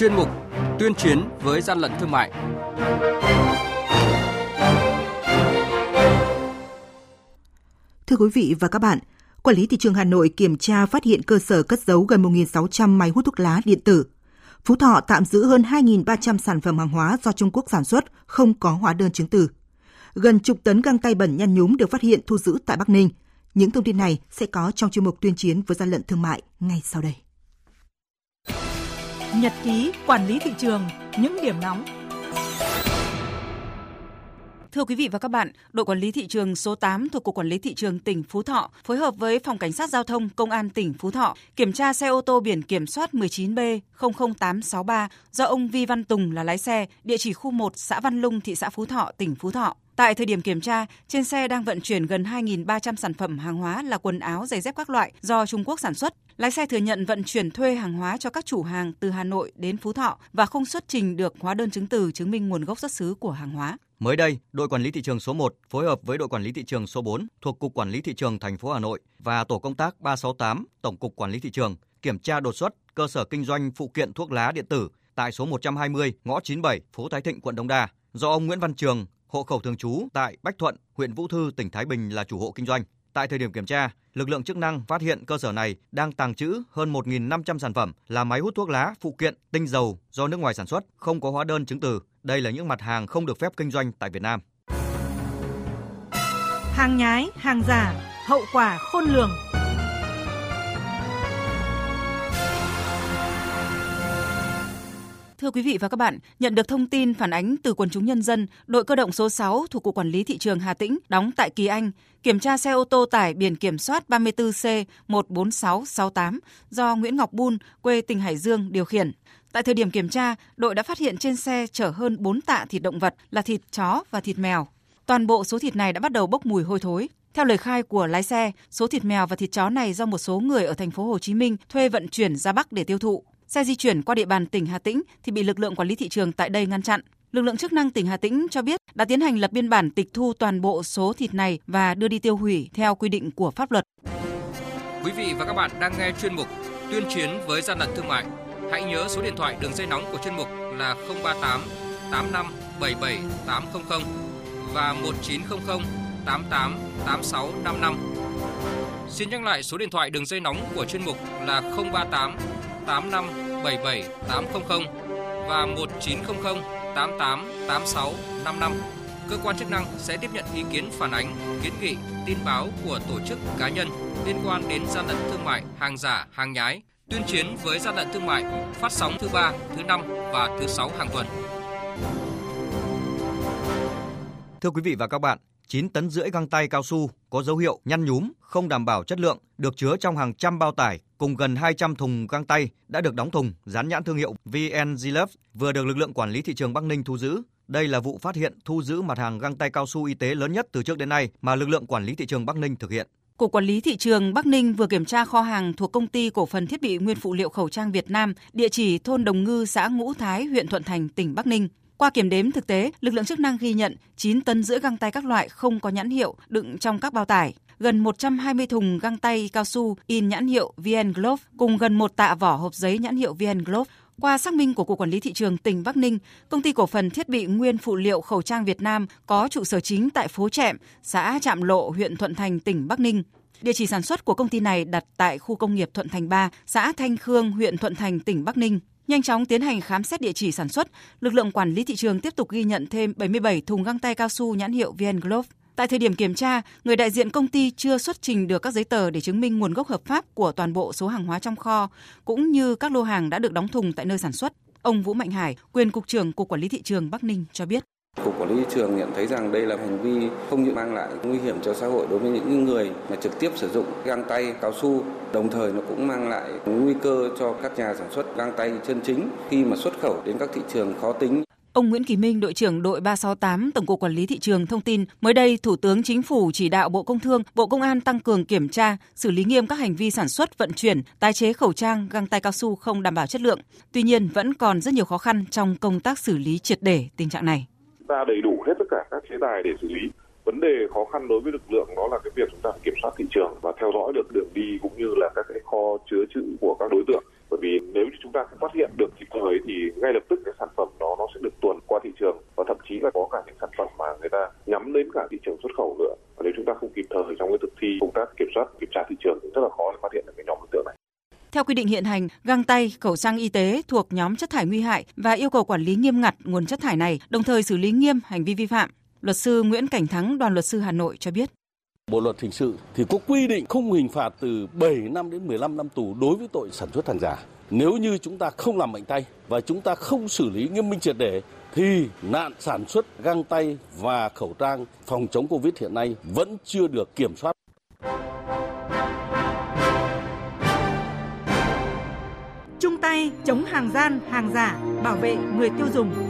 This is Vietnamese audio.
chuyên mục Tuyên chiến với gian lận thương mại. Thưa quý vị và các bạn, Quản lý thị trường Hà Nội kiểm tra phát hiện cơ sở cất giấu gần 1.600 máy hút thuốc lá điện tử. Phú Thọ tạm giữ hơn 2.300 sản phẩm hàng hóa do Trung Quốc sản xuất, không có hóa đơn chứng từ. Gần chục tấn găng tay bẩn nhăn nhúm được phát hiện thu giữ tại Bắc Ninh. Những thông tin này sẽ có trong chuyên mục tuyên chiến với gian lận thương mại ngay sau đây. Nhật ký quản lý thị trường, những điểm nóng Thưa quý vị và các bạn, đội quản lý thị trường số 8 thuộc Cục Quản lý Thị trường tỉnh Phú Thọ phối hợp với Phòng Cảnh sát Giao thông Công an tỉnh Phú Thọ kiểm tra xe ô tô biển kiểm soát 19B 00863 do ông Vi Văn Tùng là lái xe, địa chỉ khu 1 xã Văn Lung, thị xã Phú Thọ, tỉnh Phú Thọ. Tại thời điểm kiểm tra, trên xe đang vận chuyển gần 2.300 sản phẩm hàng hóa là quần áo, giày dép các loại do Trung Quốc sản xuất. Lái xe thừa nhận vận chuyển thuê hàng hóa cho các chủ hàng từ Hà Nội đến Phú Thọ và không xuất trình được hóa đơn chứng từ chứng minh nguồn gốc xuất xứ của hàng hóa. Mới đây, đội quản lý thị trường số 1 phối hợp với đội quản lý thị trường số 4 thuộc Cục Quản lý thị trường thành phố Hà Nội và tổ công tác 368 Tổng cục Quản lý thị trường kiểm tra đột xuất cơ sở kinh doanh phụ kiện thuốc lá điện tử tại số 120 ngõ 97 phố Thái Thịnh quận Đông Đa do ông Nguyễn Văn Trường, hộ khẩu thường trú tại Bách Thuận, huyện Vũ Thư, tỉnh Thái Bình là chủ hộ kinh doanh. Tại thời điểm kiểm tra, lực lượng chức năng phát hiện cơ sở này đang tàng trữ hơn 1.500 sản phẩm là máy hút thuốc lá, phụ kiện, tinh dầu do nước ngoài sản xuất, không có hóa đơn chứng từ. Đây là những mặt hàng không được phép kinh doanh tại Việt Nam. Hàng nhái, hàng giả, hậu quả khôn lường. Thưa quý vị và các bạn, nhận được thông tin phản ánh từ quần chúng nhân dân, đội cơ động số 6 thuộc Cục Quản lý Thị trường Hà Tĩnh đóng tại Kỳ Anh kiểm tra xe ô tô tải biển kiểm soát 34C14668 do Nguyễn Ngọc Bun, quê tỉnh Hải Dương điều khiển. Tại thời điểm kiểm tra, đội đã phát hiện trên xe chở hơn 4 tạ thịt động vật là thịt chó và thịt mèo. Toàn bộ số thịt này đã bắt đầu bốc mùi hôi thối. Theo lời khai của lái xe, số thịt mèo và thịt chó này do một số người ở thành phố Hồ Chí Minh thuê vận chuyển ra Bắc để tiêu thụ. Xe di chuyển qua địa bàn tỉnh Hà Tĩnh thì bị lực lượng quản lý thị trường tại đây ngăn chặn. Lực lượng chức năng tỉnh Hà Tĩnh cho biết đã tiến hành lập biên bản tịch thu toàn bộ số thịt này và đưa đi tiêu hủy theo quy định của pháp luật. Quý vị và các bạn đang nghe chuyên mục Tuyên chiến với gian lận thương mại. Hãy nhớ số điện thoại đường dây nóng của chuyên mục là 038 85 77 800 và 1900 88 86 55. Xin nhắc lại số điện thoại đường dây nóng của chuyên mục là 038 85 77 800 và 1900 88 86 55. Cơ quan chức năng sẽ tiếp nhận ý kiến phản ánh, kiến nghị, tin báo của tổ chức cá nhân liên quan đến gian lận thương mại, hàng giả, hàng nhái, tuyên chiến với gian lận thương mại, phát sóng thứ ba, thứ năm và thứ sáu hàng tuần. Thưa quý vị và các bạn, 9 tấn rưỡi găng tay cao su có dấu hiệu nhăn nhúm, không đảm bảo chất lượng được chứa trong hàng trăm bao tải cùng gần 200 thùng găng tay đã được đóng thùng dán nhãn thương hiệu VN Love vừa được lực lượng quản lý thị trường Bắc Ninh thu giữ. Đây là vụ phát hiện thu giữ mặt hàng găng tay cao su y tế lớn nhất từ trước đến nay mà lực lượng quản lý thị trường Bắc Ninh thực hiện. Cục Quản lý Thị trường Bắc Ninh vừa kiểm tra kho hàng thuộc công ty cổ phần thiết bị nguyên phụ liệu khẩu trang Việt Nam, địa chỉ thôn Đồng Ngư, xã Ngũ Thái, huyện Thuận Thành, tỉnh Bắc Ninh. Qua kiểm đếm thực tế, lực lượng chức năng ghi nhận 9 tấn rưỡi găng tay các loại không có nhãn hiệu đựng trong các bao tải, gần 120 thùng găng tay cao su in nhãn hiệu VN Glove cùng gần một tạ vỏ hộp giấy nhãn hiệu VN Glove. Qua xác minh của Cục Quản lý Thị trường tỉnh Bắc Ninh, công ty cổ phần thiết bị nguyên phụ liệu khẩu trang Việt Nam có trụ sở chính tại phố Trạm, xã Trạm Lộ, huyện Thuận Thành, tỉnh Bắc Ninh. Địa chỉ sản xuất của công ty này đặt tại khu công nghiệp Thuận Thành 3, xã Thanh Khương, huyện Thuận Thành, tỉnh Bắc Ninh. Nhanh chóng tiến hành khám xét địa chỉ sản xuất, lực lượng quản lý thị trường tiếp tục ghi nhận thêm 77 thùng găng tay cao su nhãn hiệu VN Glove. Tại thời điểm kiểm tra, người đại diện công ty chưa xuất trình được các giấy tờ để chứng minh nguồn gốc hợp pháp của toàn bộ số hàng hóa trong kho, cũng như các lô hàng đã được đóng thùng tại nơi sản xuất. Ông Vũ Mạnh Hải, quyền cục trưởng Cục Quản lý thị trường Bắc Ninh cho biết. Cục Quản lý thị trường nhận thấy rằng đây là hành vi không những mang lại nguy hiểm cho xã hội đối với những người mà trực tiếp sử dụng găng tay cao su, đồng thời nó cũng mang lại nguy cơ cho các nhà sản xuất găng tay chân chính khi mà xuất khẩu đến các thị trường khó tính. Ông Nguyễn Kỳ Minh, đội trưởng đội 368 Tổng cục Quản lý thị trường thông tin, mới đây Thủ tướng Chính phủ chỉ đạo Bộ Công Thương, Bộ Công an tăng cường kiểm tra, xử lý nghiêm các hành vi sản xuất, vận chuyển, tái chế khẩu trang, găng tay cao su không đảm bảo chất lượng. Tuy nhiên, vẫn còn rất nhiều khó khăn trong công tác xử lý triệt để tình trạng này. Ta đầy đủ hết tất cả các chế tài để xử lý. Vấn đề khó khăn đối với lực lượng đó là cái việc chúng ta kiểm soát thị trường và theo dõi được đường đi cũng như là các cái kho chứa trữ của các đối tượng bởi vì nếu như chúng ta không phát hiện được kịp thời thì ngay lập tức các sản phẩm sẽ được tuồn qua thị trường và thậm chí là có cả những sản phẩm mà người ta nhắm đến cả thị trường xuất khẩu nữa và nếu chúng ta không kịp thời trong cái thực thi công tác kiểm soát kiểm tra thị trường thì rất là khó để phát hiện được cái nhóm đối tượng này theo quy định hiện hành, găng tay, khẩu trang y tế thuộc nhóm chất thải nguy hại và yêu cầu quản lý nghiêm ngặt nguồn chất thải này, đồng thời xử lý nghiêm hành vi vi phạm. Luật sư Nguyễn Cảnh Thắng, đoàn luật sư Hà Nội cho biết. Bộ luật hình sự thì có quy định không hình phạt từ 7 năm đến 15 năm tù đối với tội sản xuất hàng giả. Nếu như chúng ta không làm mạnh tay và chúng ta không xử lý nghiêm minh triệt để thì nạn sản xuất găng tay và khẩu trang phòng chống Covid hiện nay vẫn chưa được kiểm soát. Chung tay chống hàng gian, hàng giả, bảo vệ người tiêu dùng.